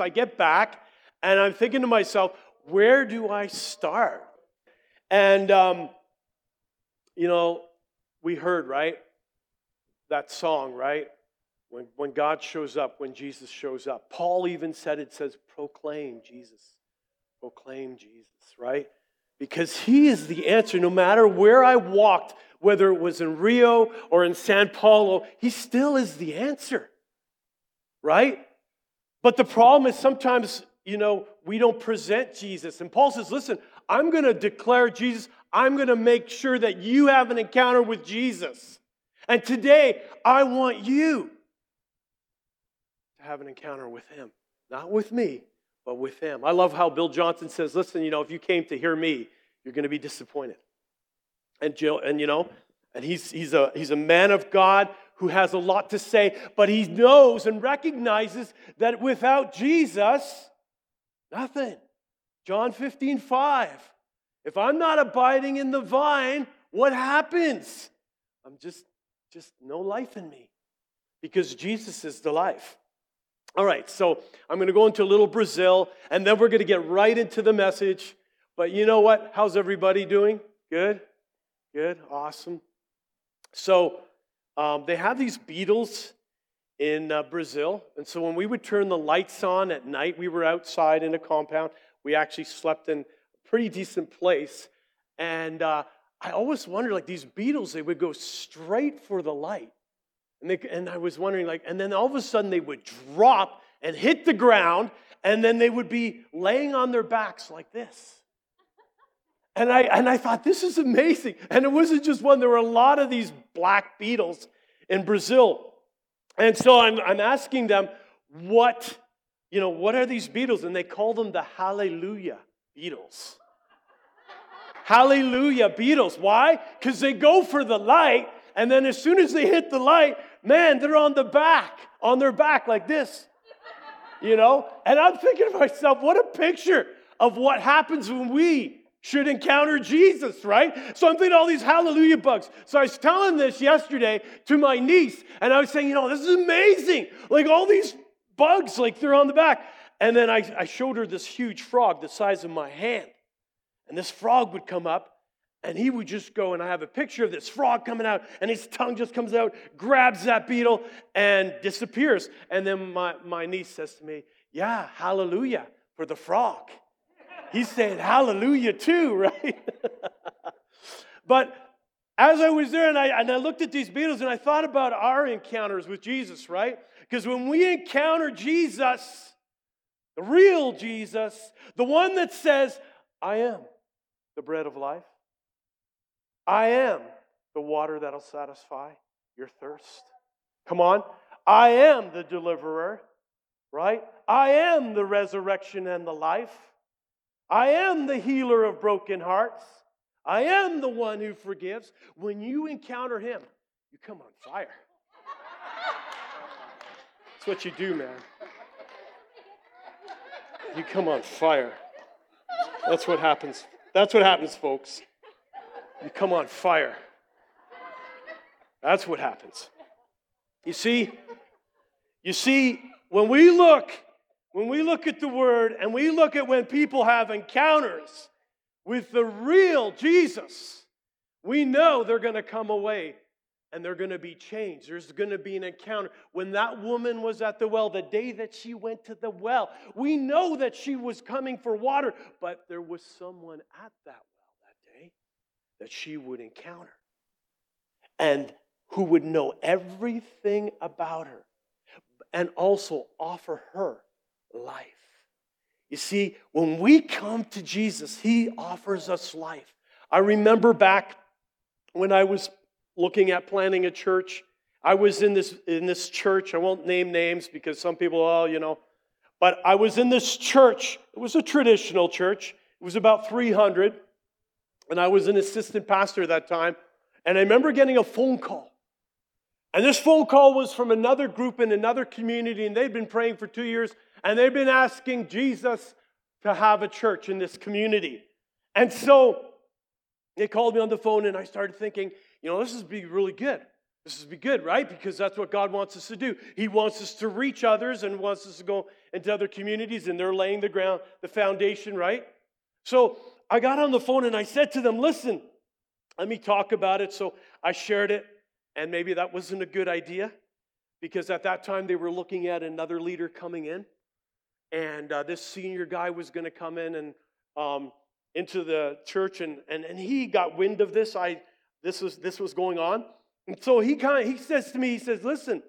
I get back and I'm thinking to myself, where do I start? And, um, you know, we heard, right? That song, right? When, when God shows up, when Jesus shows up. Paul even said it says, proclaim Jesus. Proclaim Jesus, right? Because he is the answer. No matter where I walked, whether it was in Rio or in San Paulo, he still is the answer, right? But the problem is sometimes, you know, we don't present Jesus. And Paul says, listen, I'm going to declare Jesus. I'm going to make sure that you have an encounter with Jesus. And today, I want you to have an encounter with him. Not with me, but with him. I love how Bill Johnson says, listen, you know, if you came to hear me, you're going to be disappointed. And Jill, and you know, and he's, he's, a, he's a man of God who has a lot to say, but he knows and recognizes that without Jesus, nothing. John 15, 5. If I'm not abiding in the vine, what happens? I'm just, just no life in me because Jesus is the life. All right, so I'm going to go into a little Brazil, and then we're going to get right into the message. But you know what? How's everybody doing? Good? Good? Awesome. So um, they have these beetles in uh, Brazil. And so when we would turn the lights on at night, we were outside in a compound. We actually slept in a pretty decent place. And uh, I always wondered, like these beetles, they would go straight for the light. And, they, and I was wondering, like, and then all of a sudden they would drop and hit the ground, and then they would be laying on their backs like this. And I, and I thought, this is amazing. And it wasn't just one, there were a lot of these black beetles in Brazil. And so I'm, I'm asking them, what, you know, what are these beetles? And they call them the hallelujah beetles. hallelujah beetles. Why? Because they go for the light, and then as soon as they hit the light, man, they're on the back, on their back like this. You know? And I'm thinking to myself, what a picture of what happens when we should encounter Jesus, right? So I'm thinking all these hallelujah bugs. So I was telling this yesterday to my niece, and I was saying, you know, this is amazing. Like all these bugs, like they're on the back. And then I, I showed her this huge frog the size of my hand. And this frog would come up, and he would just go, and I have a picture of this frog coming out, and his tongue just comes out, grabs that beetle, and disappears. And then my, my niece says to me, Yeah, hallelujah for the frog. He's said, hallelujah too, right? but as I was there and I, and I looked at these beetles and I thought about our encounters with Jesus, right? Because when we encounter Jesus, the real Jesus, the one that says, I am the bread of life, I am the water that'll satisfy your thirst. Come on. I am the deliverer, right? I am the resurrection and the life. I am the healer of broken hearts. I am the one who forgives. When you encounter him, you come on fire. That's what you do, man. You come on fire. That's what happens. That's what happens, folks. You come on fire. That's what happens. You see, you see, when we look when we look at the word and we look at when people have encounters with the real Jesus, we know they're going to come away and they're going to be changed. There's going to be an encounter. When that woman was at the well, the day that she went to the well, we know that she was coming for water, but there was someone at that well that day that she would encounter and who would know everything about her and also offer her life. You see, when we come to Jesus, He offers us life. I remember back when I was looking at planning a church, I was in this, in this church. I won't name names because some people, oh, you know, but I was in this church. It was a traditional church, it was about 300. And I was an assistant pastor at that time. And I remember getting a phone call. And this phone call was from another group in another community, and they'd been praying for two years. And they've been asking Jesus to have a church in this community. And so they called me on the phone, and I started thinking, you know, this is be really good. This is be good, right? Because that's what God wants us to do. He wants us to reach others and wants us to go into other communities and they're laying the ground, the foundation, right? So I got on the phone and I said to them, listen, let me talk about it. So I shared it, and maybe that wasn't a good idea because at that time they were looking at another leader coming in. And uh, this senior guy was going to come in and um, into the church, and, and, and he got wind of this. I this was this was going on, and so he kind of he says to me, he says, "Listen,"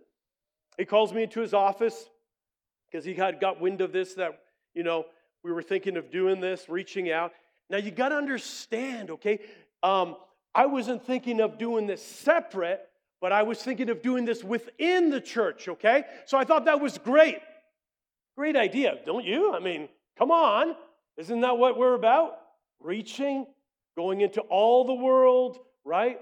he calls me into his office because he had got wind of this that you know we were thinking of doing this, reaching out. Now you got to understand, okay? Um, I wasn't thinking of doing this separate, but I was thinking of doing this within the church, okay? So I thought that was great. Great idea, don't you? I mean, come on. Isn't that what we're about? Reaching, going into all the world, right?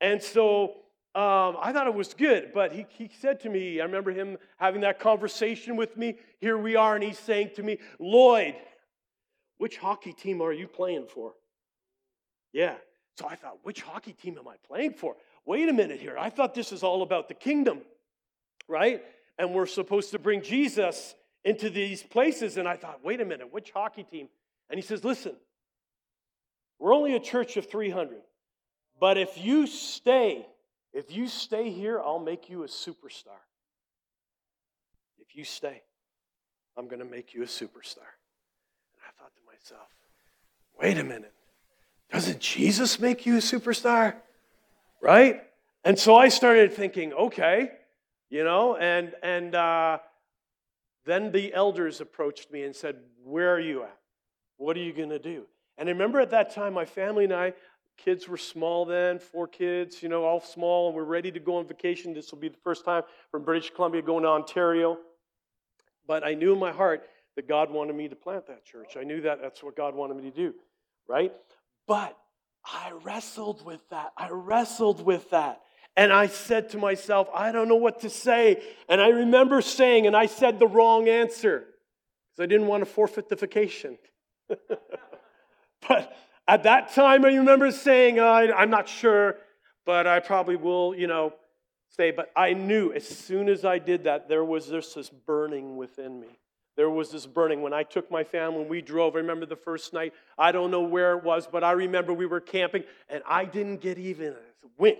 And so um, I thought it was good, but he, he said to me, I remember him having that conversation with me. Here we are, and he's saying to me, Lloyd, which hockey team are you playing for? Yeah. So I thought, which hockey team am I playing for? Wait a minute here. I thought this is all about the kingdom, right? And we're supposed to bring Jesus into these places. And I thought, wait a minute, which hockey team? And he says, listen, we're only a church of 300. But if you stay, if you stay here, I'll make you a superstar. If you stay, I'm going to make you a superstar. And I thought to myself, wait a minute. Doesn't Jesus make you a superstar? Right? And so I started thinking, okay, you know, and and uh, then the elders approached me and said, Where are you at? What are you going to do? And I remember at that time, my family and I, kids were small then, four kids, you know, all small, and we're ready to go on vacation. This will be the first time from British Columbia going to Ontario. But I knew in my heart that God wanted me to plant that church. I knew that that's what God wanted me to do, right? But I wrestled with that. I wrestled with that. And I said to myself, I don't know what to say. And I remember saying, and I said the wrong answer because I didn't want to forfeit the vacation. but at that time, I remember saying, I'm not sure, but I probably will, you know, stay. But I knew as soon as I did that, there was this, this burning within me. There was this burning. When I took my family, when we drove, I remember the first night, I don't know where it was, but I remember we were camping and I didn't get even a wink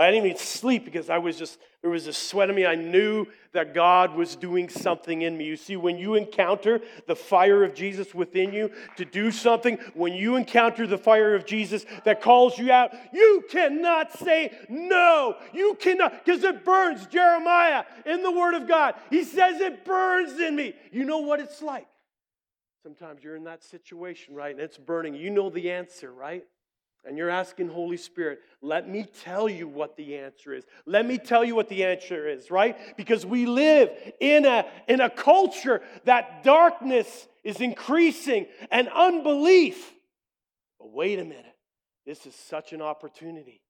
I didn't even sleep because I was just, there was a sweat in me. I knew that God was doing something in me. You see, when you encounter the fire of Jesus within you to do something, when you encounter the fire of Jesus that calls you out, you cannot say no. You cannot, because it burns. Jeremiah in the Word of God, he says it burns in me. You know what it's like. Sometimes you're in that situation, right? And it's burning. You know the answer, right? And you're asking Holy Spirit, let me tell you what the answer is. Let me tell you what the answer is, right? Because we live in a, in a culture that darkness is increasing and unbelief. But wait a minute, this is such an opportunity.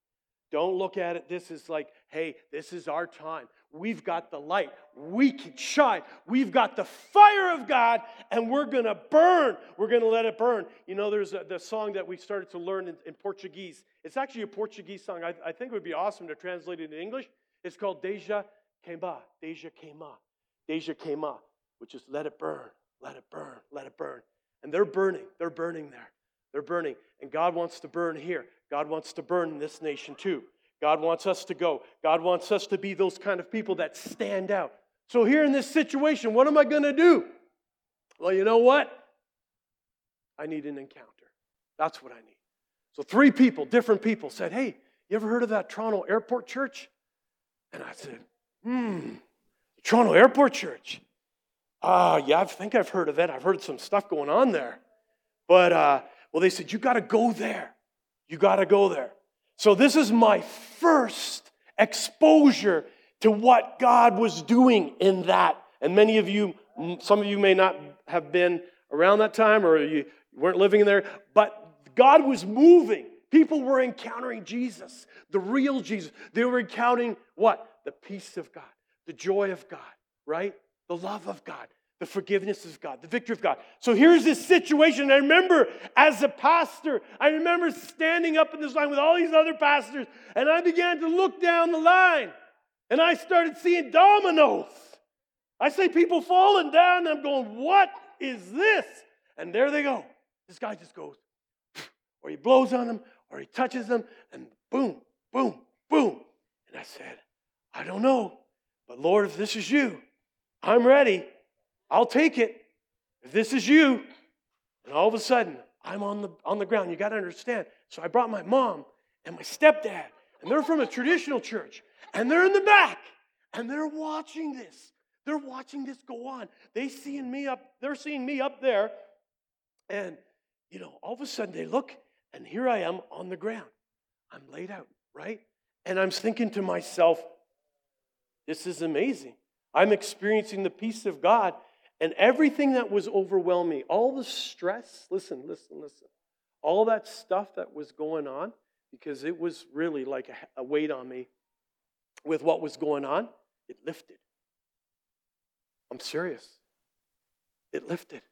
Don't look at it this is like, hey, this is our time. We've got the light. We can shine. We've got the fire of God, and we're going to burn. We're going to let it burn. You know, there's a, the song that we started to learn in, in Portuguese. It's actually a Portuguese song. I, I, think it would be awesome to translate it in English. It's called Deja Queima. Deja Queima. Deja Queima, which is let it burn, let it burn, let it burn. And they're burning. They're burning there. They're burning. And God wants to burn here. God wants to burn in this nation too. God wants us to go. God wants us to be those kind of people that stand out. So, here in this situation, what am I going to do? Well, you know what? I need an encounter. That's what I need. So, three people, different people, said, Hey, you ever heard of that Toronto Airport Church? And I said, Hmm, Toronto Airport Church. Ah, uh, yeah, I think I've heard of it. I've heard some stuff going on there. But, uh, well, they said, You got to go there. You got to go there. So, this is my first exposure to what God was doing in that. And many of you, some of you may not have been around that time or you weren't living there, but God was moving. People were encountering Jesus, the real Jesus. They were encountering what? The peace of God, the joy of God, right? The love of God the forgiveness of God, the victory of God. So here's this situation. I remember as a pastor, I remember standing up in this line with all these other pastors, and I began to look down the line, and I started seeing dominoes. I see people falling down, and I'm going, what is this? And there they go. This guy just goes, or he blows on them, or he touches them, and boom, boom, boom. And I said, I don't know, but Lord, if this is you, I'm ready. I'll take it. If this is you, and all of a sudden, I'm on the, on the ground. You got to understand. So I brought my mom and my stepdad, and they're from a traditional church, and they're in the back, and they're watching this. They're watching this go on. They seeing me up, they're seeing me up there, and you know, all of a sudden they look, and here I am on the ground. I'm laid out, right? And I'm thinking to myself, this is amazing. I'm experiencing the peace of God and everything that was overwhelming, all the stress, listen, listen, listen, all that stuff that was going on, because it was really like a, weight on me with what was going on, it lifted. I'm serious. It lifted.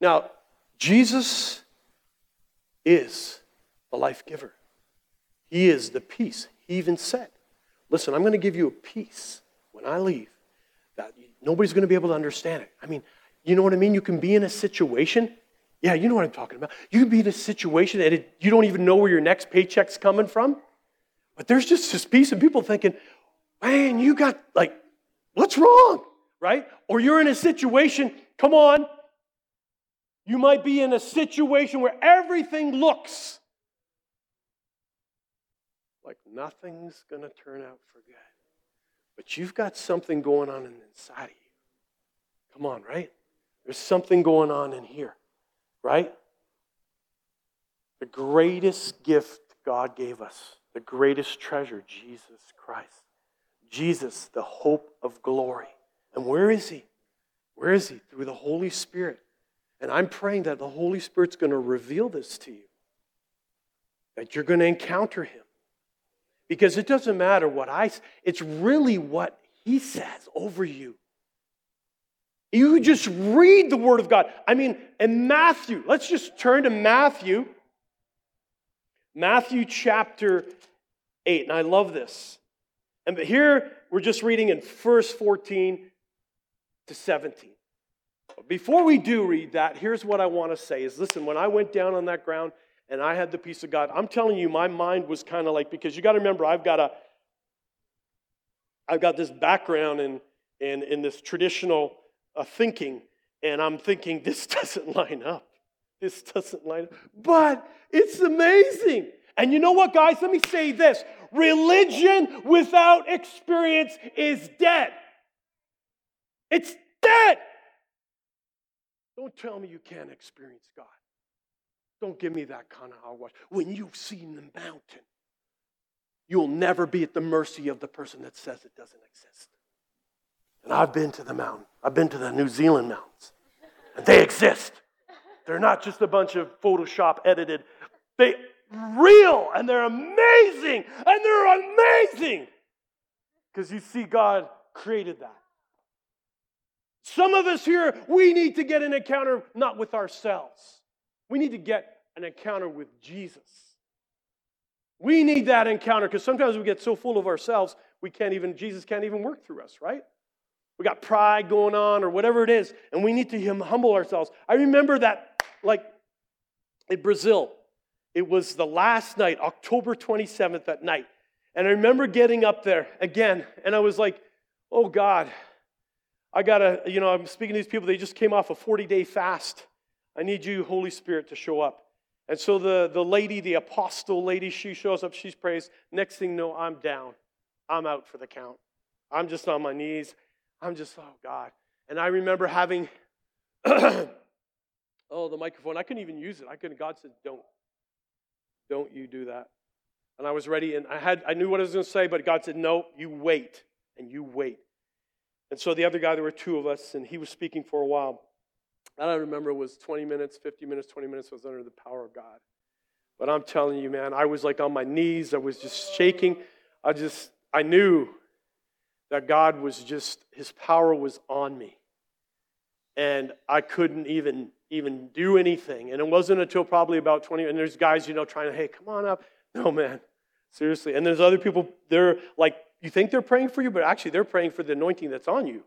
Now, Jesus is the life giver. He is the peace. He even said, Listen, I'm going to give you a peace when I leave that nobody's going to be able to understand it. I mean, you know what I mean? You can be in a situation. Yeah, you know what I'm talking about. You can be in a situation and it, you don't even know where your next paycheck's coming from. But there's just this piece of people thinking, man, you got like, what's wrong? Right? Or you're in a situation, come on. You might be in a situation where everything looks like nothing's going to turn out for good. But you've got something going on inside of you. Come on, right? There's something going on in here, right? The greatest gift God gave us, the greatest treasure, Jesus Christ. Jesus, the hope of glory. And where is he? Where is he? Through the Holy Spirit. And I'm praying that the Holy Spirit's going to reveal this to you, that you're going to encounter him. Because it doesn't matter what I it's really what he says over you. You just read the word of God. I mean, in Matthew, let's just turn to Matthew. Matthew chapter 8. And I love this. And but here we're just reading in verse 14 to 17. Before we do read that, here's what I want to say is listen, when I went down on that ground and I had the peace of God. I'm telling you, my mind was kind of like because you got to remember, I've got a, I've got this background in in in this traditional uh, thinking, and I'm thinking this doesn't line up. This doesn't line up, but it's amazing. And you know what, guys? Let me say this: religion without experience is dead. It's dead. Don't tell me you can't experience God. Don't give me that kind of hogwash. When you've seen the mountain, you'll never be at the mercy of the person that says it doesn't exist. And I've been to the mountain, I've been to the New Zealand mountains, and they exist. They're not just a bunch of Photoshop edited, they real and they're amazing and they're amazing because you see God created that. Some of us here, we need to get an encounter not with ourselves we need to get an encounter with Jesus. We need that encounter because sometimes we get so full of ourselves, we can't even, Jesus can't even work through us, right? We got pride going on or whatever it is, and we need to humble ourselves. I remember that, like in Brazil, it was the last night, October 27th at night. And I remember getting up there again, and I was like, oh God, I gotta, you know, I'm speaking to these people, they just came off a 40 day fast. I need you, Holy Spirit, to show up. And so the, the lady, the apostle lady, she shows up, she's prays. Next thing know, I'm down. I'm out for the count. I'm just on my knees. I'm just, oh God. And I remember having, oh, the microphone. I couldn't even use it. I couldn't. God said, don't. Don't you do that. And I was ready, and I had I knew what I was going to say, but God said, no, you wait, and you wait. And so the other guy, there were two of us, and he was speaking for a while. I remember was 20 minutes, 50 minutes, 20 minutes was under the power of God. But I'm telling you, man, I was like on my knees. I was just shaking. I just, I knew that God was just, his power was on me. And I couldn't even even do anything. And it wasn't until probably about 20, and there's guys, you know, trying to, hey, come on up. No, man, seriously. And there's other people, they're like you think they're praying for you, but actually they're praying for the anointing that's on you.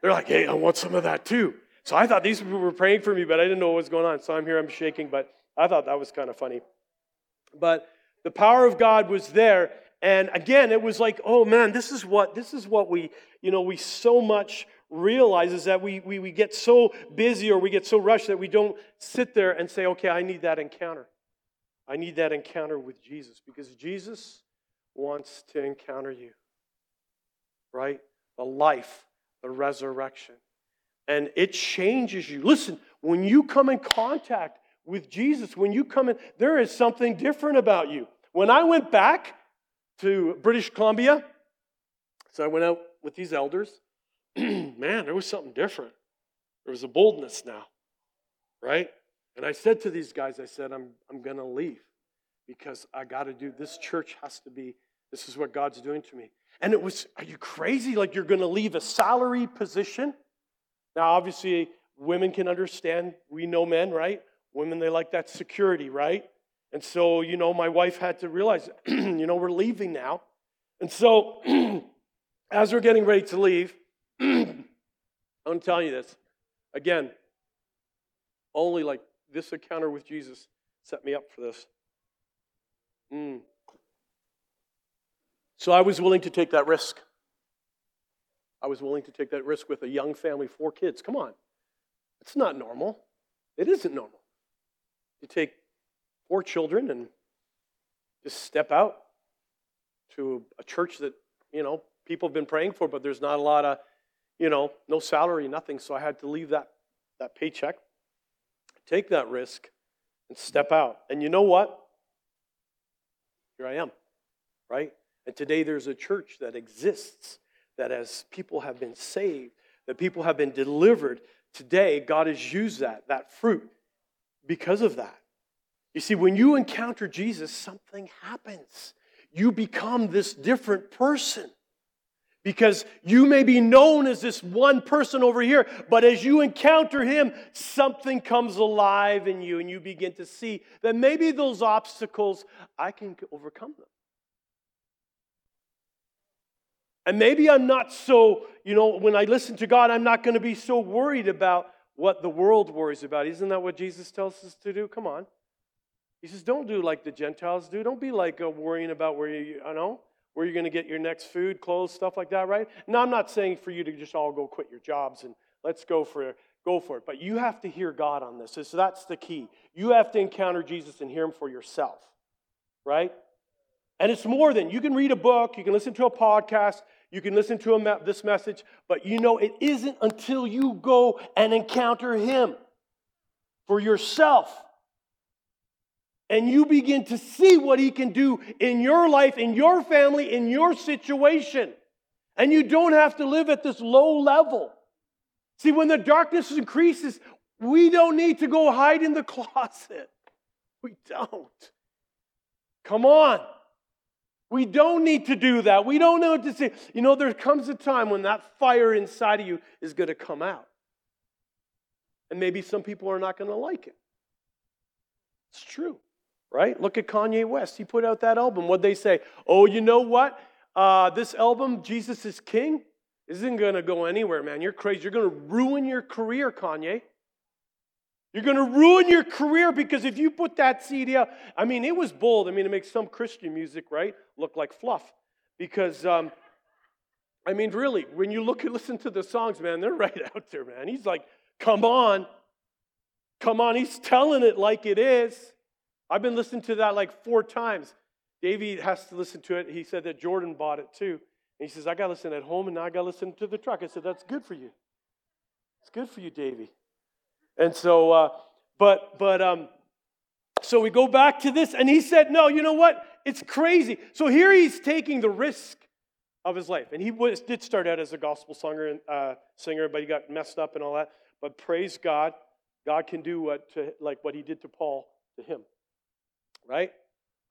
They're like, hey, I want some of that too. So I thought these people were praying for me, but I didn't know what was going on. So I'm here, I'm shaking, but I thought that was kind of funny. But the power of God was there. And again, it was like, oh man, this is what this is what we, you know, we so much realize is that we, we, we get so busy or we get so rushed that we don't sit there and say, okay, I need that encounter. I need that encounter with Jesus because Jesus wants to encounter you. Right? The life, the resurrection. And it changes you. Listen, when you come in contact with Jesus, when you come in, there is something different about you. When I went back to British Columbia, so I went out with these elders, man, there was something different. There was a boldness now, right? And I said to these guys, I said, I'm, I'm going to leave because I got to do this church has to be, this is what God's doing to me. And it was, are you crazy? Like you're going to leave a salary position? Now, obviously, women can understand. We know men, right? Women, they like that security, right? And so, you know, my wife had to realize, you know, we're leaving now. And so, as we're getting ready to leave, I'm telling you this. Again, only like this encounter with Jesus set me up for this. Mm. So I was willing to take that risk. I was willing to take that risk with a young family, four kids. Come on. It's not normal. It isn't normal. You take four children and just step out to a church that, you know, people have been praying for, but there's not a lot of, you know, no salary, nothing. So I had to leave that, that paycheck, take that risk, and step out. And you know what? Here I am, right? And today there's a church that exists that as people have been saved, that people have been delivered, today God has used that, that fruit, because of that. You see, when you encounter Jesus, something happens. You become this different person. Because you may be known as this one person over here, but as you encounter him, something comes alive in you, and you begin to see that maybe those obstacles, I can overcome them. And maybe I'm not so, you know, when I listen to God, I'm not going to be so worried about what the world worries about. Isn't that what Jesus tells us to do? Come on. He says, don't do like the Gentiles do. Don't be like uh, worrying about where you, you know, where you're going to get your next food, clothes, stuff like that, right? Now, I'm not saying for you to just all go quit your jobs and let's go for. Go for it. But you have to hear God on this. So that's the key. You have to encounter Jesus and hear him for yourself, right? And it's more than you can read a book, you can listen to a podcast, you can listen to me- this message, but you know it isn't until you go and encounter Him for yourself. And you begin to see what He can do in your life, in your family, in your situation. And you don't have to live at this low level. See, when the darkness increases, we don't need to go hide in the closet. We don't. Come on. We don't need to do that. We don't know what to say. You know, there comes a time when that fire inside of you is going to come out. And maybe some people are not going to like it. It's true, right? Look at Kanye West. He put out that album. What'd they say? Oh, you know what? Uh, this album, Jesus is King, isn't going to go anywhere, man. You're crazy. You're going to ruin your career, Kanye. You're going to ruin your career because if you put that CD out, I mean, it was bold. I mean, it makes some Christian music, right, look like fluff. Because, um, I mean, really, when you look and listen to the songs, man, they're right out there, man. He's like, come on. Come on. He's telling it like it is. I've been listening to that like four times. Davey has to listen to it. He said that Jordan bought it too. And he says, I got to listen at home and now I got to listen to the truck. I said, that's good for you. It's good for you, Davey. And so, uh, but, but, um, so we go back to this, and he said, No, you know what? It's crazy. So here he's taking the risk of his life. And he was, did start out as a gospel singer, uh, singer, but he got messed up and all that. But praise God, God can do what to, like what he did to Paul to him. Right?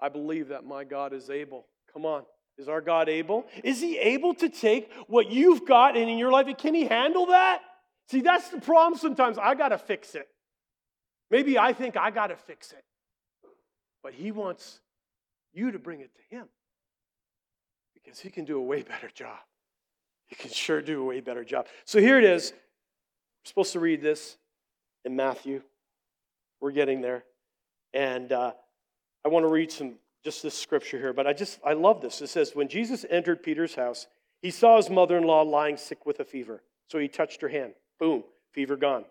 I believe that my God is able. Come on. Is our God able? Is he able to take what you've got and in your life? Can he handle that? See, that's the problem sometimes. I got to fix it. Maybe I think I got to fix it. But He wants you to bring it to Him because he can do a way better job. He can sure do a way better job. So here it is. We're supposed to read this in Matthew. We're getting there. And uh, I want to read some, just this scripture here, but I just, I love this. It says, When Jesus entered Peter's house, he saw his mother in law lying sick with a fever. So he touched her hand. Boom, fever gone.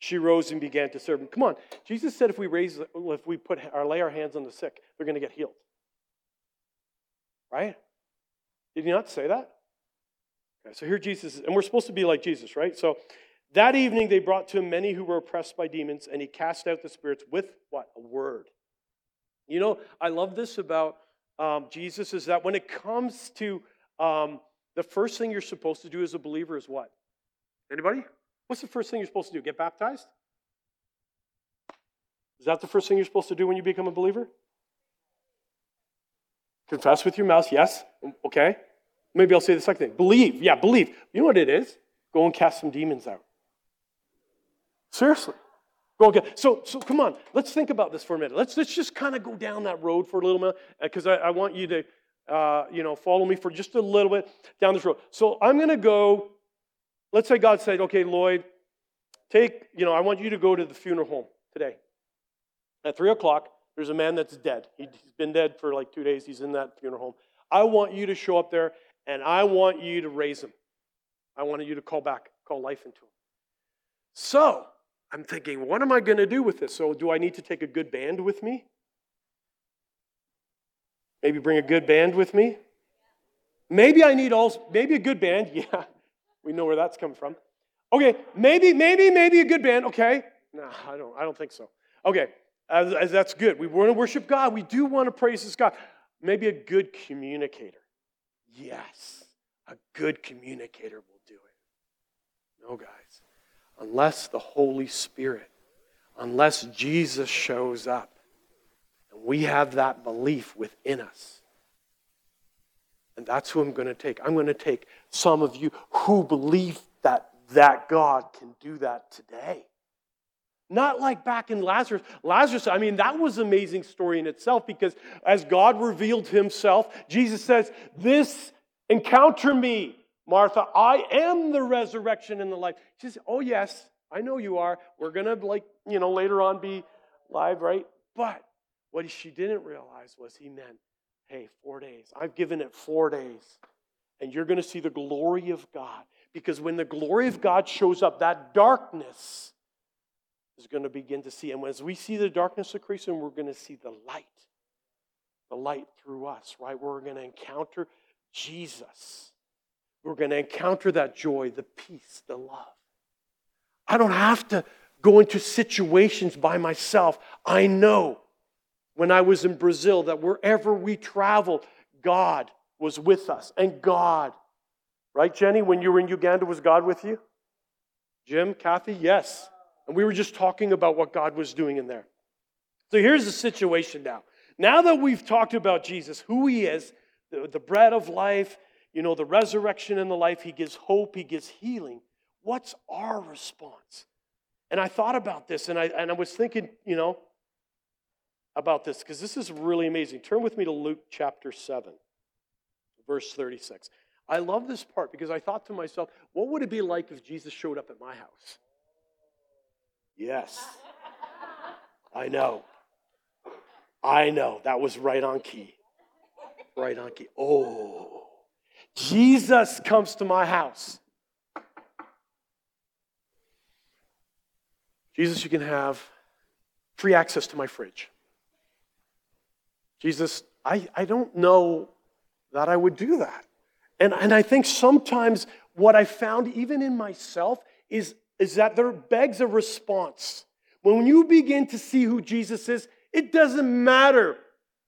She rose and began to serve him. Come on. Jesus said if we raise, if we put our lay our hands on the sick, they're going to get healed. Right? Did he not say that? Okay, so here Jesus and we're supposed to be like Jesus, right? So that evening they brought to him many who were oppressed by demons, and he cast out the spirits with what? A word. You know, I love this about um, Jesus is that when it comes to um, the first thing you're supposed to do as a believer is what? Anybody? What's the first thing you're supposed to do? Get baptized? Is that the first thing you're supposed to do when you become a believer? Confess with your mouth, yes. Okay. Maybe I'll say the second thing. Believe. Yeah, believe. You know what it is? Go and cast some demons out. Seriously. Go get. So, so come on. Let's think about this for a minute. Let's, let's just kind of go down that road for a little minute because I, I want you to, uh, you know, follow me for just a little bit down this road. So I'm going to go Let's say God said, okay, Lloyd, take, you know, I want you to go to the funeral home today. At 3 o'clock, there's a man that's dead. He's been dead for like two days. He's in that funeral home. I want you to show up there and I want you to raise him. I want you to call back, call life into him. So I'm thinking, what am I going to do with this? So do I need to take a good band with me? Maybe bring a good band with me? Maybe I need also, maybe a good band, yeah. We know where that's coming from. Okay, maybe, maybe, maybe a good band. Okay, no, I don't. I don't think so. Okay, as, as that's good. We want to worship God. We do want to praise this God. Maybe a good communicator. Yes, a good communicator will do it. No, guys, unless the Holy Spirit, unless Jesus shows up, and we have that belief within us and that's who I'm going to take. I'm going to take some of you who believe that that God can do that today. Not like back in Lazarus. Lazarus, I mean, that was an amazing story in itself because as God revealed himself, Jesus says, This encounter me, Martha. I am the resurrection and the life. She says, Oh, yes, I know you are. We're going to, like, you know, later on be live, right? But what she didn't realize was he meant Hey, four days. I've given it four days. And you're going to see the glory of God. Because when the glory of God shows up, that darkness is going to begin to see. And as we see the darkness decreasing, we're going to see the light. The light through us, right? We're going to encounter Jesus. We're going to encounter that joy, the peace, the love. I don't have to go into situations by myself. I know when I was in Brazil that wherever we traveled, God was with us. And God, right, Jenny, when you were in Uganda, was God with you? Jim, Kathy, yes. And we were just talking about what God was doing in there. So here's the situation now. Now that we've talked about Jesus, who he is, the, the bread of life, you know, the resurrection and the life, he gives hope, he gives healing. What's our response? And I thought about this and I, and I was thinking, you know, about this because this is really amazing. Turn with me to Luke chapter 7, verse 36. I love this part because I thought to myself, what would it be like if Jesus showed up at my house? Yes. I know. I know. That was right on key. Right on key. Oh, Jesus comes to my house. Jesus, you can have free access to my fridge. Jesus, I, I don't know that I would do that. And, and I think sometimes what I found, even in myself, is, is that there begs a response. When you begin to see who Jesus is, it doesn't matter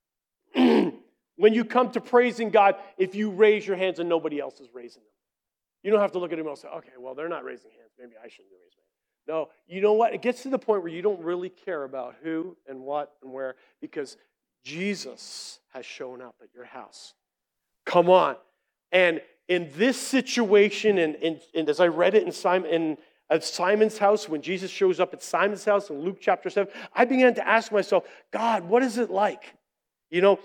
when you come to praising God if you raise your hands and nobody else is raising them. You don't have to look at them and say, okay, well, they're not raising hands. Maybe I shouldn't raise my hand. No, you know what? It gets to the point where you don't really care about who and what and where because Jesus has shown up at your house. Come on. And in this situation, and, and, and as I read it in Simon, in, at Simon's house, when Jesus shows up at Simon's house in Luke chapter 7, I began to ask myself, God, what is it like? You know,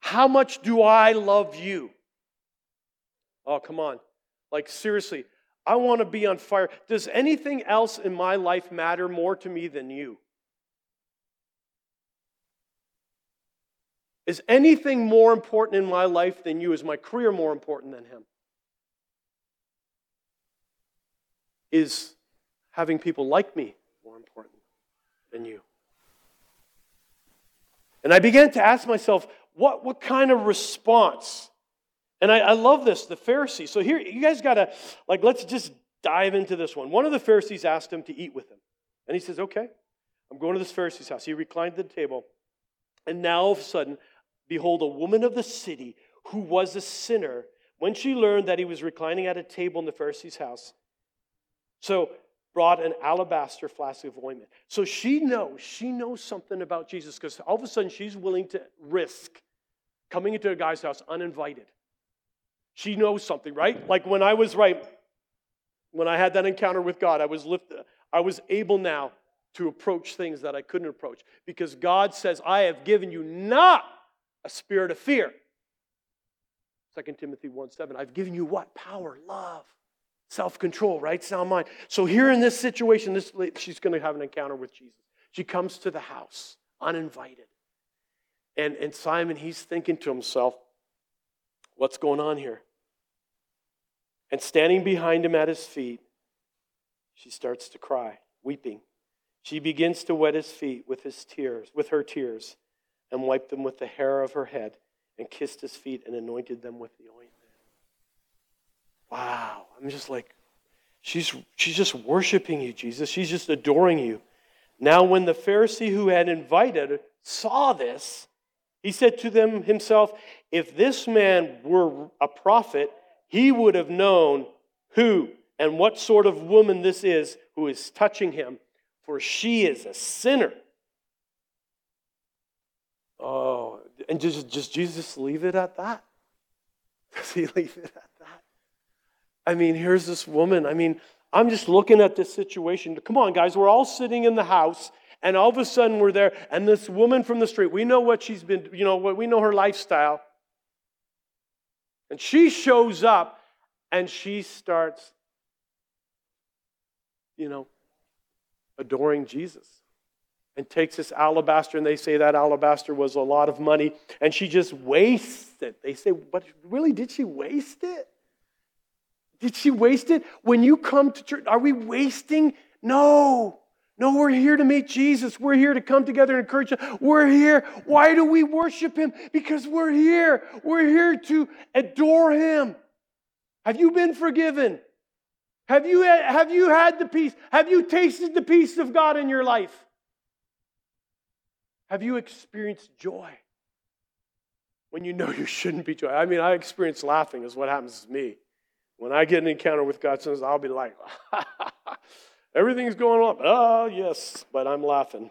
How much do I love you? Oh, come on. Like, seriously, I want to be on fire. Does anything else in my life matter more to me than you? Is anything more important in my life than you? Is my career more important than him? Is having people like me more important than you? And I began to ask myself, what, what kind of response? And I, I love this, the Pharisees. So here, you guys got to, like, let's just dive into this one. One of the Pharisees asked him to eat with him. And he says, okay, I'm going to this Pharisee's house. He reclined at the table. And now all of a sudden, behold, a woman of the city who was a sinner, when she learned that he was reclining at a table in the Pharisee's house, so brought an alabaster flask of ointment. So she knows, she knows something about Jesus because all of a sudden she's willing to risk coming into a guy's house uninvited. She knows something, right? Like when I was right, when I had that encounter with God, I was lifted, I was able now to approach things that I couldn't approach because God says, I have given you not a spirit of fear. 2 Timothy 1 7. I've given you what? Power, love, self control, right? Sound mind. So here in this situation, this she's going to have an encounter with Jesus. She comes to the house uninvited. And, and Simon, he's thinking to himself, what's going on here? And standing behind him at his feet, she starts to cry, weeping. She begins to wet his feet with his tears, with her tears, and wiped them with the hair of her head, and kissed his feet and anointed them with the ointment. Wow. I'm just like, she's she's just worshiping you, Jesus. She's just adoring you. Now, when the Pharisee who had invited saw this, he said to them himself, If this man were a prophet, he would have known who and what sort of woman this is who is touching him, for she is a sinner. Oh, and just, just Jesus leave it at that? Does he leave it at that? I mean, here's this woman. I mean, I'm just looking at this situation. Come on, guys, we're all sitting in the house and all of a sudden we're there, and this woman from the street, we know what she's been, you know, we know her lifestyle. And she shows up and she starts, you know, adoring Jesus. And takes this alabaster, and they say that alabaster was a lot of money, and she just wastes it. They say, but really, did she waste it? Did she waste it? When you come to church, are we wasting? No. No, we're here to meet Jesus. We're here to come together and encourage him. We're here. Why do we worship him? Because we're here. We're here to adore him. Have you been forgiven? Have you, have you had the peace? Have you tasted the peace of God in your life? Have you experienced joy when you know you shouldn't be joy? I mean, I experience laughing, is what happens to me. When I get an encounter with God, sometimes I'll be like, Everything's going on. Oh, yes, but I'm laughing.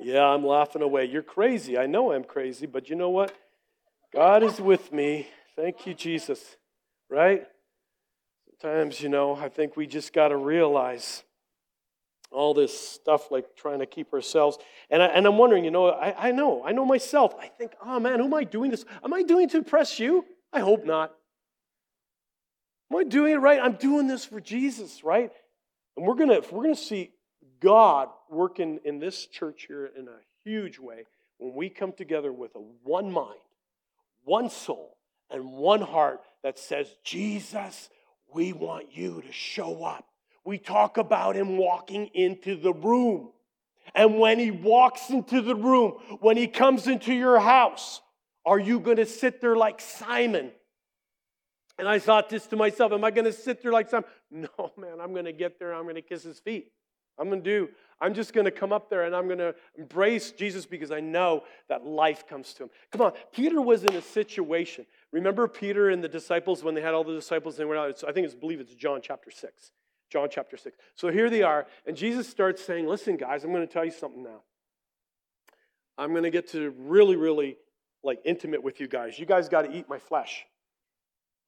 Yeah, I'm laughing away. You're crazy. I know I'm crazy, but you know what? God is with me. Thank you, Jesus. Right? Sometimes, you know, I think we just got to realize all this stuff like trying to keep ourselves. And, I, and I'm wondering, you know, I, I know, I know myself. I think, oh man, who am I doing this? Am I doing it to impress you? I hope not. Am I doing it right? I'm doing this for Jesus, right? And we're gonna, we're gonna see God working in this church here in a huge way when we come together with a one mind, one soul, and one heart that says, Jesus, we want you to show up. We talk about him walking into the room. And when he walks into the room, when he comes into your house, are you going to sit there like Simon and I thought this to myself, am I going to sit there like Simon? No, man, I'm going to get there. I'm going to kiss his feet. I'm going to do, I'm just going to come up there and I'm going to embrace Jesus because I know that life comes to him. Come on, Peter was in a situation. Remember Peter and the disciples when they had all the disciples and they went out? I think it's believe it's John chapter 6. John chapter 6. So here they are, and Jesus starts saying, Listen, guys, I'm going to tell you something now. I'm going to get to really, really like intimate with you guys. You guys got to eat my flesh.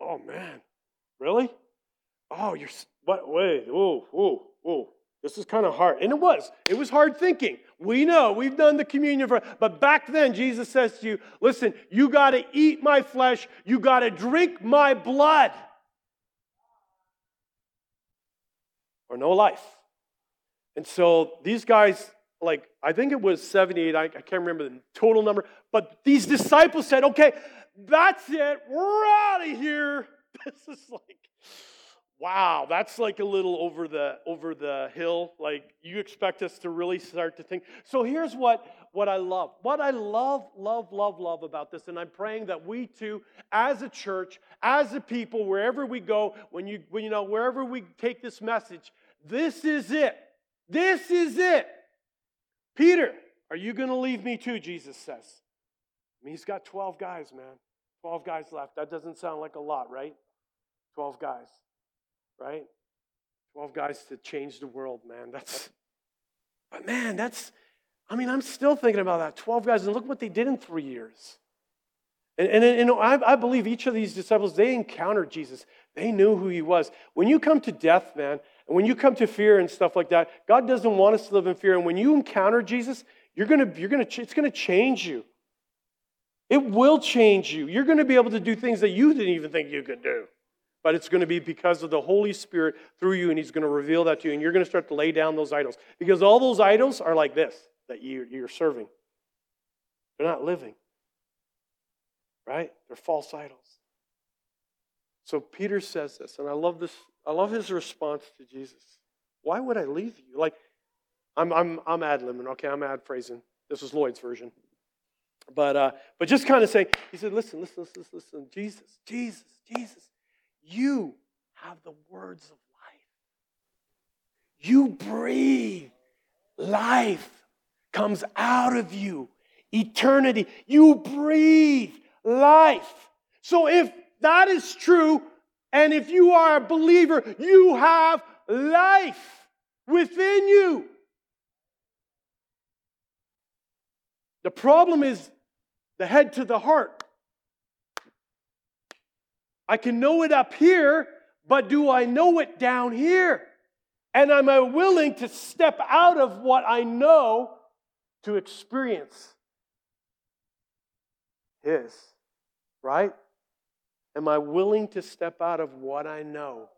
Oh man, really? Oh, you're what? Wait, oh, oh, oh. This is kind of hard, and it was. It was hard thinking. We know, we've done the communion for, but back then Jesus says to you, listen, you got to eat my flesh, you got to drink my blood. Or no life. And so these guys, like, I think it was 78, I, I can't remember the total number, but these disciples said, okay, that's it, we're out of here. This is like, wow, that's like a little over the over the hill. Like you expect us to really start to think. So here's what what I love. What I love, love, love, love about this, and I'm praying that we too, as a church, as a people, wherever we go, when you when you know wherever we take this message, this is it. This is it. Peter, are you going to leave me too? Jesus says. I mean, he's got 12 guys, man. 12 guys left. That doesn't sound like a lot, right? 12 guys right? 12 guys to change the world, man. That's, but man, that's, I mean, I'm still thinking about that. 12 guys, and look what they did in three years. And, and, and you know, I, I believe each of these disciples, they encountered Jesus. They knew who he was. When you come to death, man, and when you come to fear and stuff like that, God doesn't want us to live in fear. And when you encounter Jesus, you're gonna, you're gonna, it's gonna change you. It will change you. You're gonna be able to do things that you didn't even think you could do but it's to be because of the Holy Spirit through you, and He's to reveal that to you, and you're to start to lay down those idols. Because all those idols are like this that you're serving. They're not living, right? They're false idols. So Peter says this, and I love this. I love his response to Jesus. Why would I leave you? Like, I'm I'm I'm ad libbing. Okay, I'm ad phrasing. This is Lloyd's version. But uh, but just kind of saying, he said, listen, listen, listen, listen, Jesus, Jesus, Jesus. You have the words of life. You breathe. Life comes out of you. Eternity. You breathe life. So if that is true, and if you are a believer, you have life within you. The problem is the head to the heart. I can know it up here, but do I know it down here? And am I willing to step out of what I know to experience His? Right? Am I willing to step out of what I know,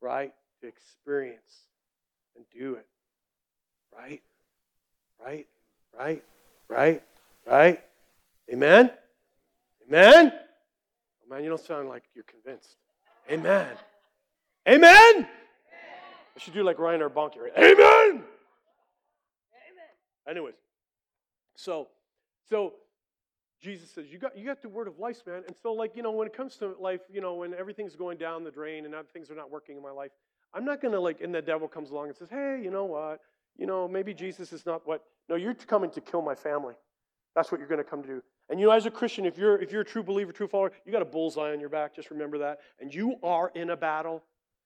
right, to experience and do it? Right? Right? Right? Right? Right? Amen? Amen? Oh, man, you don't sound like you're convinced. Amen. Amen. I should do like Reinhard Bonnke. Right? Amen. Amen. Anyways, so so Jesus says, you got, you got the word of life, man. And so, like, you know, when it comes to life, you know, when everything's going down the drain and things are not working in my life, I'm not going to, like, and the devil comes along and says, hey, you know what? You know, maybe Jesus is not what. No, you're coming to kill my family. That's what you're going to come to do. And you know, as a Christian, if you're if you're a true believer, true follower, you got a bullseye on your back. Just remember that. And you are in a battle.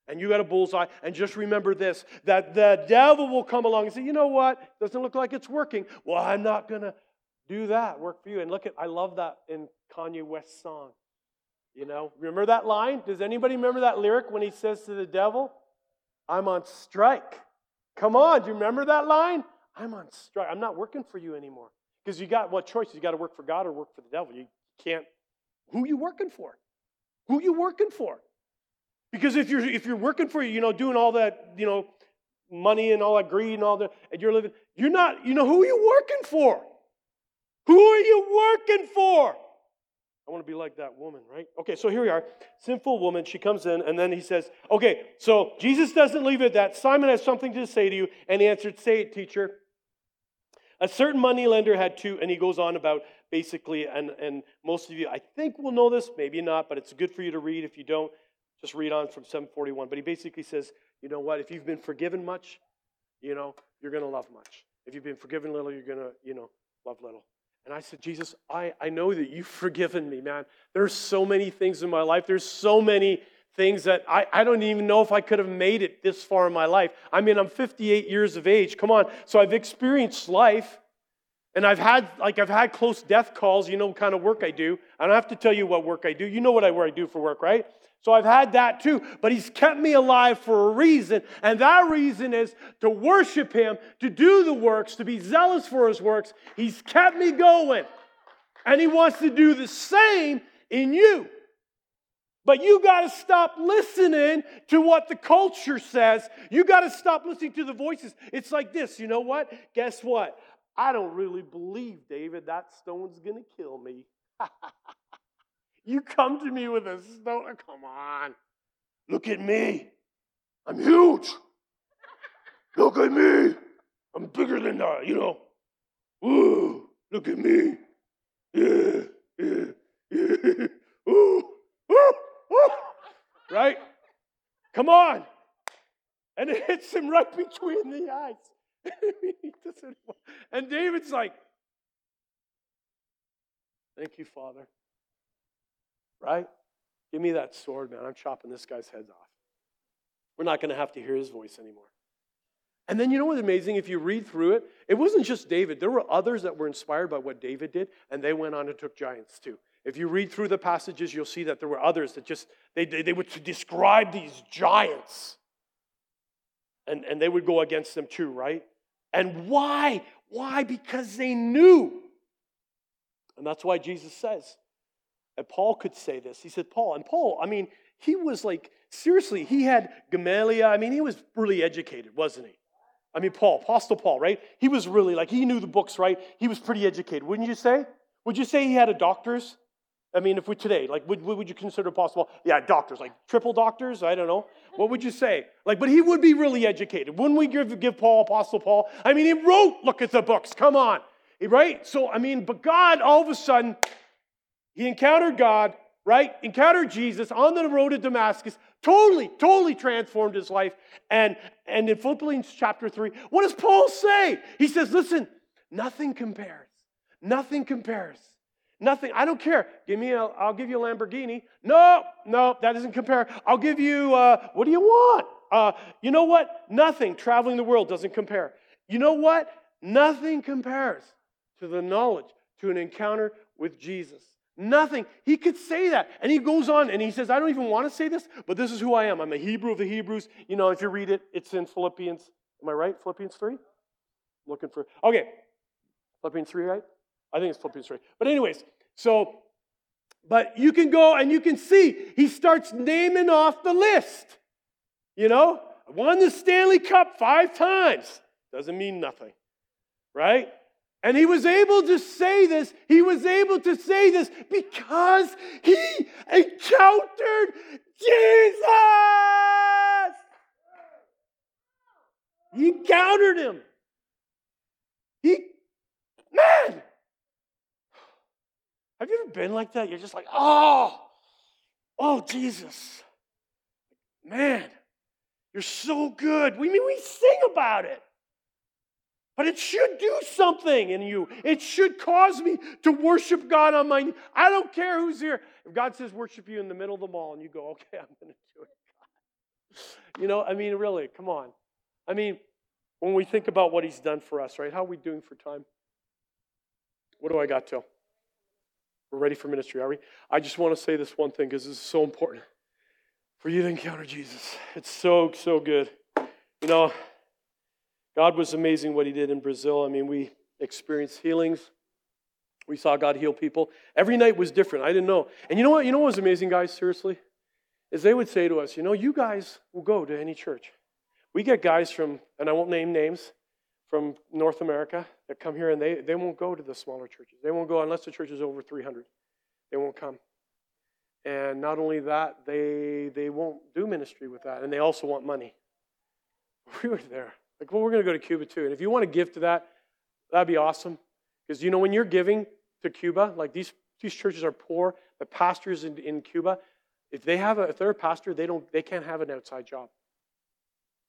And you got a bullseye. And just remember this that the devil will come along and say, you know what? Doesn't look like it's working. Well, I'm not gonna do that. Work for you. And look at I love that in Kanye West's song. You know, remember that line? Does anybody remember that lyric when he says to the devil, I'm on strike? Come on, do you remember that line? I'm on strike. I'm not working for you anymore. Because you got what choice? You got to work for God or work for the devil. You can't. Who you working for? Who you working for? Because if you're if you're working for you know doing all that you know money and all that greed and all that and you're living you're not you know who are you working for? Who are you working for? I want to be like that woman, right? Okay, so here we are. Sinful woman, she comes in, and then he says, Okay, so Jesus doesn't leave it at that. Simon has something to say to you. And he answered, Say it, teacher. A certain money lender had two, and he goes on about basically, and, and most of you, I think, will know this, maybe not, but it's good for you to read. If you don't, just read on from 741. But he basically says, you know what, if you've been forgiven much, you know, you're going to love much. If you've been forgiven little, you're going to, you know, love little. And I said, Jesus, I, I know that you've forgiven me, man. There's so many things in my life. There's so many things that I, I don't even know if I could have made it this far in my life. I mean, I'm 58 years of age. Come on. So I've experienced life. And I've had like I've had close death calls, you know, what kind of work I do. I don't have to tell you what work I do. You know what I where I do for work, right? So I've had that too. But He's kept me alive for a reason. And that reason is to worship Him, to do the works, to be zealous for His works. He's kept me going. And He wants to do the same in you. But you got to stop listening to what the culture says. You got to stop listening to the voices. It's like this you know what? Guess what? I don't really believe, David, that stone's going to kill me. you come to me with a stone. Oh, come on. Look at me. I'm huge. Look at me. I'm bigger than that, you know. Ooh, look at me. Yeah, yeah, yeah. Ooh, ooh, ooh. Right? Come on. And it hits him right between the eyes. and David's like, Thank you, Father. Right? Give me that sword, man. I'm chopping this guy's heads off. We're not going to have to hear his voice anymore. And then you know what's amazing? If you read through it, it wasn't just David. There were others that were inspired by what David did, and they went on and took giants too. If you read through the passages, you'll see that there were others that just, they, they, they would describe these giants. And, and they would go against them too, right? And why? Why? Because they knew and that's why Jesus says, and Paul could say this. He said, Paul, and Paul, I mean, he was like, seriously, he had Gamaliel. I mean, he was really educated, wasn't he? I mean, Paul, Apostle Paul, right? He was really like, he knew the books, right? He was pretty educated, wouldn't you say? Would you say he had a doctor's? I mean, if we today, like, would, would you consider possible? Yeah, doctors, like triple doctors? I don't know. What would you say? Like, but he would be really educated. Wouldn't we give, give Paul, Apostle Paul? I mean, he wrote, look at the books, come on. Right? So, I mean, but God, all of a sudden, he encountered God, right? Encountered Jesus on the road to Damascus, totally, totally transformed his life. And, and in Philippians chapter 3, what does Paul say? He says, listen, nothing compares. Nothing compares. Nothing. I don't care. Give me a, I'll give you a Lamborghini. No, no, that doesn't compare. I'll give you, uh, what do you want? Uh, you know what? Nothing. Traveling the world doesn't compare. You know what? Nothing compares to the knowledge, to an encounter with Jesus. Nothing. He could say that. And he goes on and he says, I don't even want to say this, but this is who I am. I'm a Hebrew of the Hebrews. You know, if you read it, it's in Philippians. Am I right? Philippians 3? Looking for. Okay. Philippians 3, right? I think it's Philippians 3. But, anyways, so, but you can go and you can see he starts naming off the list. You know, won the Stanley Cup five times. Doesn't mean nothing, right? And he was able to say this, he was able to say this because he encountered Jesus. He encountered him. He, man, have you ever been like that? You're just like, oh, oh, Jesus. Man, you're so good. We mean we sing about it. But it should do something in you. It should cause me to worship God on my I don't care who's here. If God says worship you in the middle of the mall and you go, okay, I'm going to do it. You know, I mean, really, come on. I mean, when we think about what He's done for us, right? How are we doing for time? What do I got till? We're ready for ministry, are we? I just want to say this one thing because this is so important for you to encounter Jesus. It's so, so good. You know, God was amazing what He did in Brazil. I mean, we experienced healings. We saw God heal people. Every night was different. I didn't know. And you know what? You know what was amazing, guys, seriously? Is they would say to us, you know, you guys will go to any church. We get guys from, and I won't name names, from North America that come here and they, they won't go to the smaller churches. They won't go unless the church is over 300. They won't come. And not only that, they, they won't do ministry with that. And they also want money. We were there. Like, well, we're going to go to Cuba too. And if you want to give to that, that'd be awesome. Because, you know, when you're giving to Cuba, like these, these churches are poor, the pastors in, in Cuba, if they have a, if they're a pastor, they don't, they can't have an outside job.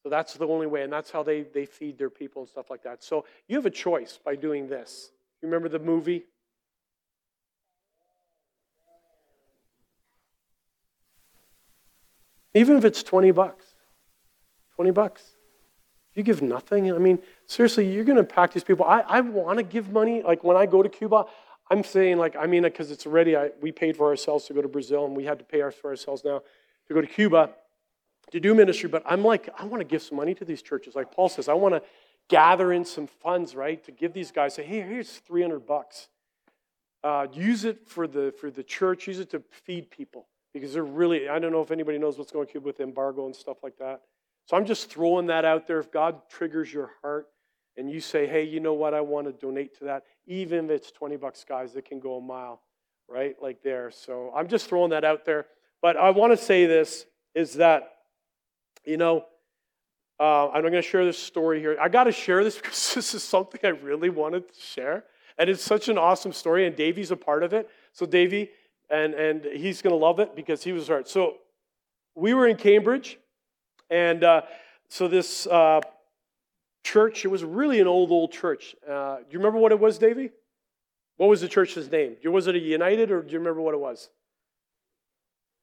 So that's the only way, and that's how they, they feed their people and stuff like that. So you have a choice by doing this. You remember the movie? Even if it's 20 bucks. 20 bucks. You give nothing, I mean, seriously, you're going to impact these people. I, I want to give money. Like when I go to Cuba, I'm saying, like, I mean, because it's already, I, we paid for ourselves to go to Brazil, and we had to pay for ourselves now to go to Cuba to do ministry, but I'm like, I want to give some money to these churches. Like Paul says, I want to gather in some funds, right, to give these guys. Say, hey, here's 300 bucks. Uh, use it for the for the church. Use it to feed people because they're really. I don't know if anybody knows what's going on Cuba with embargo and stuff like that. So I'm just throwing that out there. If God triggers your heart and you say, hey, you know what, I want to donate to that, even if it's 20 bucks, guys, it can go a mile, right? Like there. So I'm just throwing that out there. But I want to say this is that, you know, uh, I'm going to share this story here. I got to share this because this is something I really wanted to share. And it's such an awesome story, and Davey's a part of it. So, Davey, and, and he's going to love it because he was hurt. So, we were in Cambridge, and uh, so this uh, church, it was really an old, old church. Uh, do you remember what it was, Davey? What was the church's name? Was it a United, or do you remember what it was?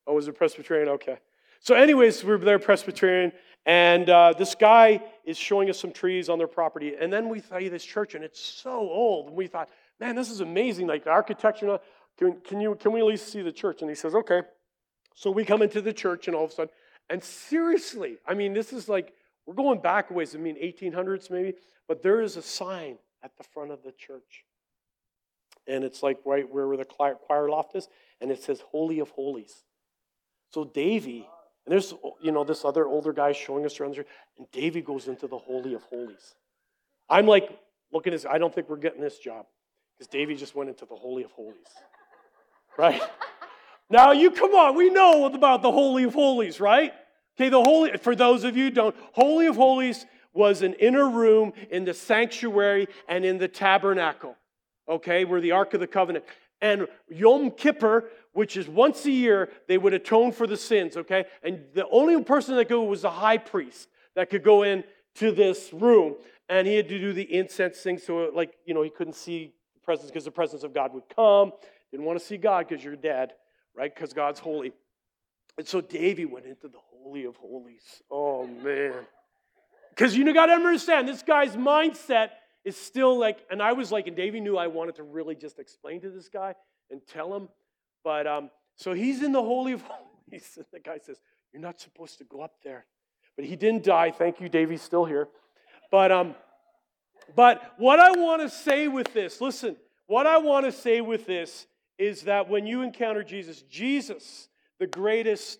Oh, was it Presbyterian? Okay. So, anyways, we were there, Presbyterian, and uh, this guy is showing us some trees on their property. And then we thought, this church, and it's so old. And we thought, man, this is amazing. Like the architecture, can, can, you, can we at least see the church? And he says, okay. So we come into the church, and all of a sudden, and seriously, I mean, this is like, we're going back ways, I mean, 1800s maybe, but there is a sign at the front of the church. And it's like right where the choir loft is, and it says Holy of Holies. So Davy and there's, you know, this other older guy showing us around there, and Davy goes into the Holy of Holies. I'm like, looking at this, I don't think we're getting this job because Davy just went into the Holy of Holies. Right? Now, you come on, we know about the Holy of Holies, right? Okay, the Holy, for those of you don't, Holy of Holies was an inner room in the sanctuary and in the tabernacle, okay, where the Ark of the Covenant. And Yom Kippur which is once a year they would atone for the sins, okay? And the only person that could go was the high priest that could go in to this room. And he had to do the incense thing, so like, you know, he couldn't see the presence because the presence of God would come. Didn't want to see God because you're dead, right? Because God's holy. And so Davy went into the Holy of Holies. Oh man. Because you got to understand, this guy's mindset is still like, and I was like, and Davy knew I wanted to really just explain to this guy and tell him but um, so he's in the Holy of Holies. And the guy says, You're not supposed to go up there. But he didn't die. Thank you, Davey's still here. But, um, but what I want to say with this, listen, what I want to say with this is that when you encounter Jesus, Jesus, the greatest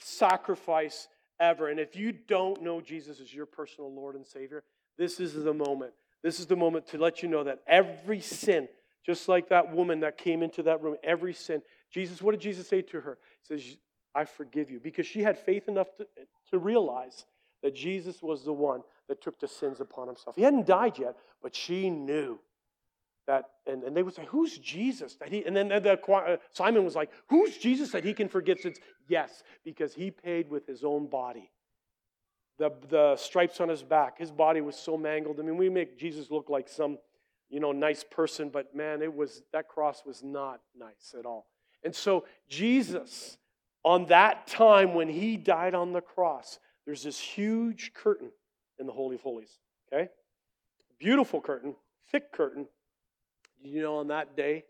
sacrifice ever, and if you don't know Jesus as your personal Lord and Savior, this is the moment. This is the moment to let you know that every sin, just like that woman that came into that room, every sin, Jesus, what did Jesus say to her? He says, I forgive you. Because she had faith enough to, to realize that Jesus was the one that took the sins upon himself. He hadn't died yet, but she knew that. And, and they would say, Who's Jesus? That he, and then the, the, uh, Simon was like, Who's Jesus that he can forgive sins? Yes, because he paid with his own body. The, the stripes on his back, his body was so mangled. I mean, we make Jesus look like some, you know, nice person, but man, it was that cross was not nice at all. And so, Jesus, on that time when he died on the cross, there's this huge curtain in the Holy of Holies. Okay? Beautiful curtain, thick curtain. You know, on that day,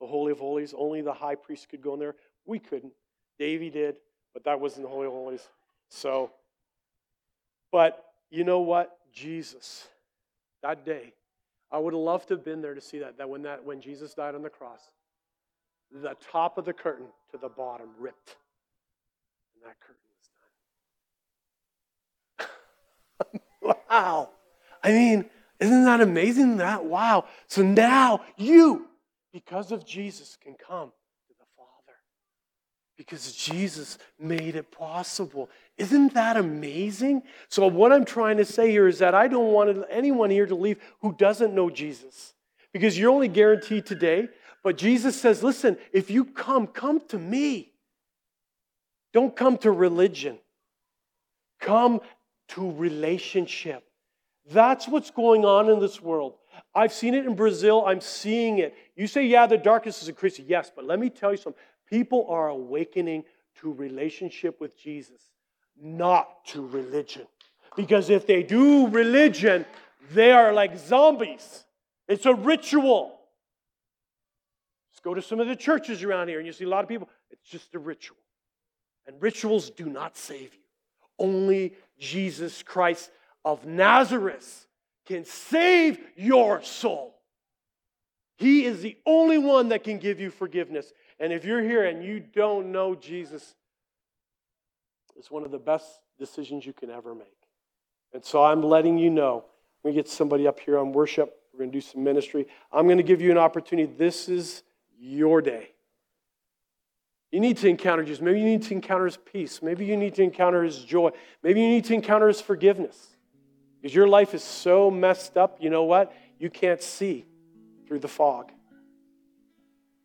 the Holy of Holies, only the high priest could go in there. We couldn't. Davy did, but that wasn't the Holy of Holies. So, but you know what? Jesus, that day, I would have loved to have been there to see that. That when that when Jesus died on the cross, the top of the curtain to the bottom ripped. And that curtain was done. wow. I mean, isn't that amazing? That wow. So now you, because of Jesus, can come to the Father. Because Jesus made it possible. Isn't that amazing? So, what I'm trying to say here is that I don't want anyone here to leave who doesn't know Jesus. Because you're only guaranteed today but Jesus says, listen, if you come, come to me. Don't come to religion. Come to relationship. That's what's going on in this world. I've seen it in Brazil. I'm seeing it. You say, yeah, the darkness is increasing. Yes, but let me tell you something. People are awakening to relationship with Jesus, not to religion. Because if they do religion, they are like zombies. It's a ritual. Just go to some of the churches around here and you see a lot of people. It's just a ritual. And rituals do not save you. Only Jesus Christ of Nazareth can save your soul. He is the only one that can give you forgiveness. And if you're here and you don't know Jesus, it's one of the best decisions you can ever make. And so I'm letting you know. We get somebody up here on worship. We're going to do some ministry. I'm going to give you an opportunity. This is your day. You need to encounter Jesus. Maybe you need to encounter his peace. Maybe you need to encounter his joy. Maybe you need to encounter his forgiveness. Because your life is so messed up, you know what? You can't see through the fog.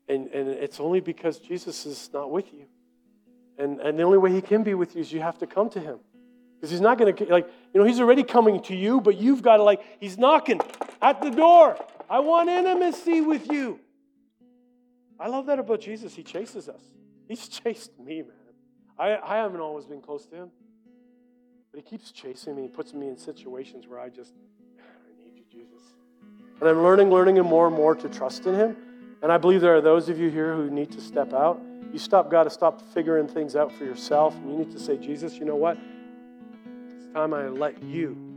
And, and it's only because Jesus is not with you. And, and the only way he can be with you is you have to come to him. Because he's not going to, like, you know, he's already coming to you, but you've got to, like, he's knocking at the door. I want intimacy with you. I love that about Jesus. He chases us. He's chased me, man. I, I haven't always been close to him. But he keeps chasing me. He puts me in situations where I just, I need you, Jesus. And I'm learning, learning, and more and more to trust in him. And I believe there are those of you here who need to step out. You stop, got to stop figuring things out for yourself. And you need to say, Jesus, you know what? It's time I let you